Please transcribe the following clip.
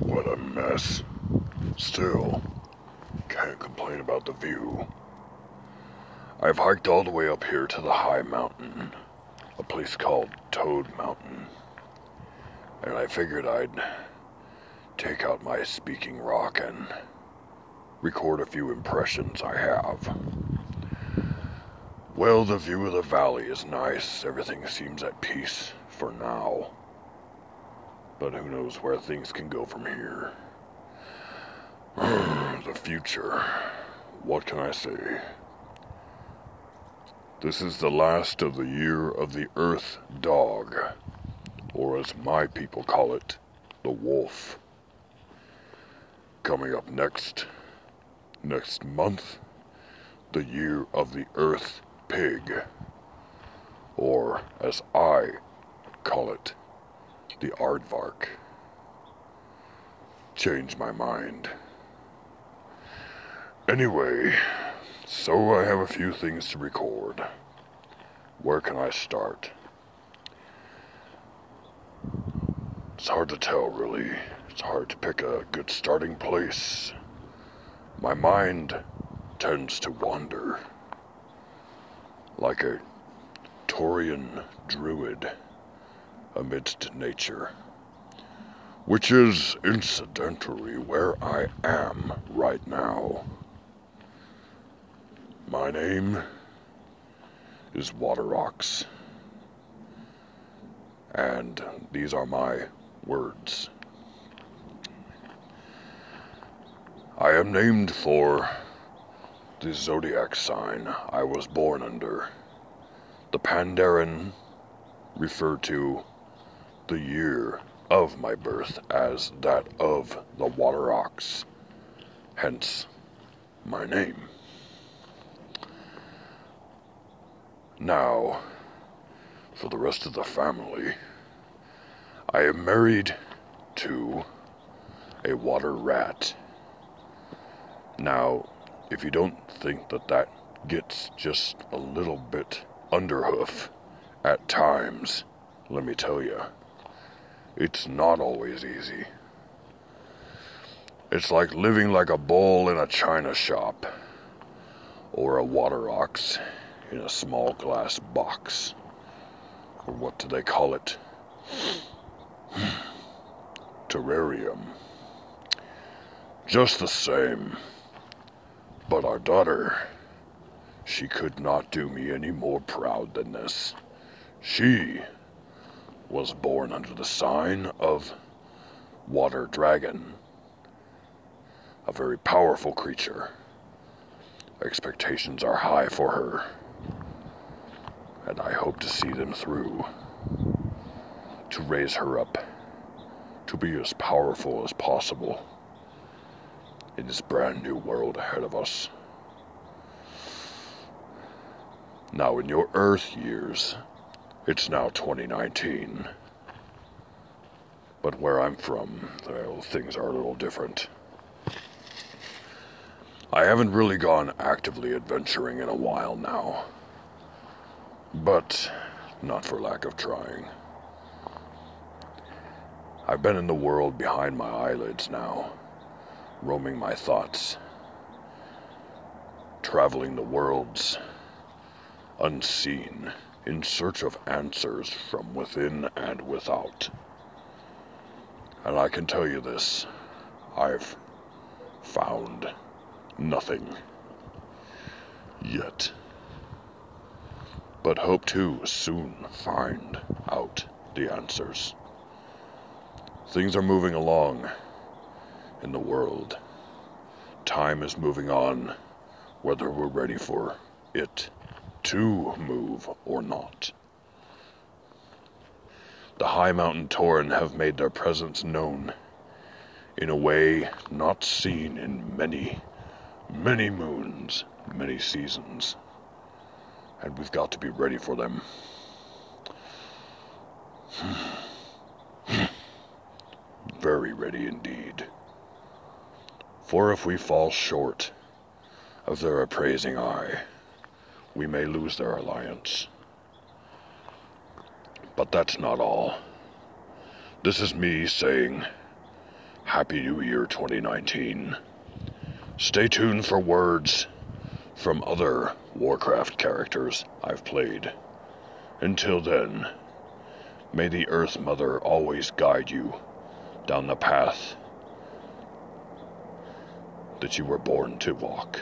What a mess. Still, can't complain about the view. I've hiked all the way up here to the high mountain, a place called Toad Mountain. And I figured I'd take out my speaking rock and record a few impressions I have. Well, the view of the valley is nice. Everything seems at peace for now. But who knows where things can go from here. the future. What can I say? This is the last of the year of the Earth Dog, or as my people call it, the Wolf. Coming up next, next month, the year of the Earth Pig, or as I call it, the Aardvark. Change my mind. Anyway, so I have a few things to record. Where can I start? It's hard to tell, really. It's hard to pick a good starting place. My mind tends to wander like a Tauren druid amidst nature, which is incidentally where I am right now. My name is Waterox, and these are my words. I am named for the zodiac sign I was born under. The Pandaren refer to the year of my birth as that of the water ox, hence my name. Now, for the rest of the family, I am married to a water rat. Now, if you don't think that that gets just a little bit underhoof at times, let me tell you, it's not always easy. It's like living like a bull in a china shop, or a water ox in a small glass box. Or what do they call it? Terrarium. Just the same. But our daughter, she could not do me any more proud than this. She was born under the sign of Water Dragon, a very powerful creature. Expectations are high for her, and I hope to see them through. To raise her up to be as powerful as possible in this brand new world ahead of us. Now, in your Earth years, it's now 2019. But where I'm from, well, things are a little different. I haven't really gone actively adventuring in a while now. But not for lack of trying. I've been in the world behind my eyelids now, roaming my thoughts, traveling the worlds unseen in search of answers from within and without. And I can tell you this I've found nothing yet. But hope to soon find out the answers. Things are moving along in the world. Time is moving on, whether we're ready for it to move or not. The High Mountain Tauren have made their presence known in a way not seen in many, many moons, many seasons. And we've got to be ready for them. Very ready indeed. For if we fall short of their appraising eye, we may lose their alliance. But that's not all. This is me saying Happy New Year 2019. Stay tuned for words from other Warcraft characters I've played. Until then, may the Earth Mother always guide you down the path that you were born to walk.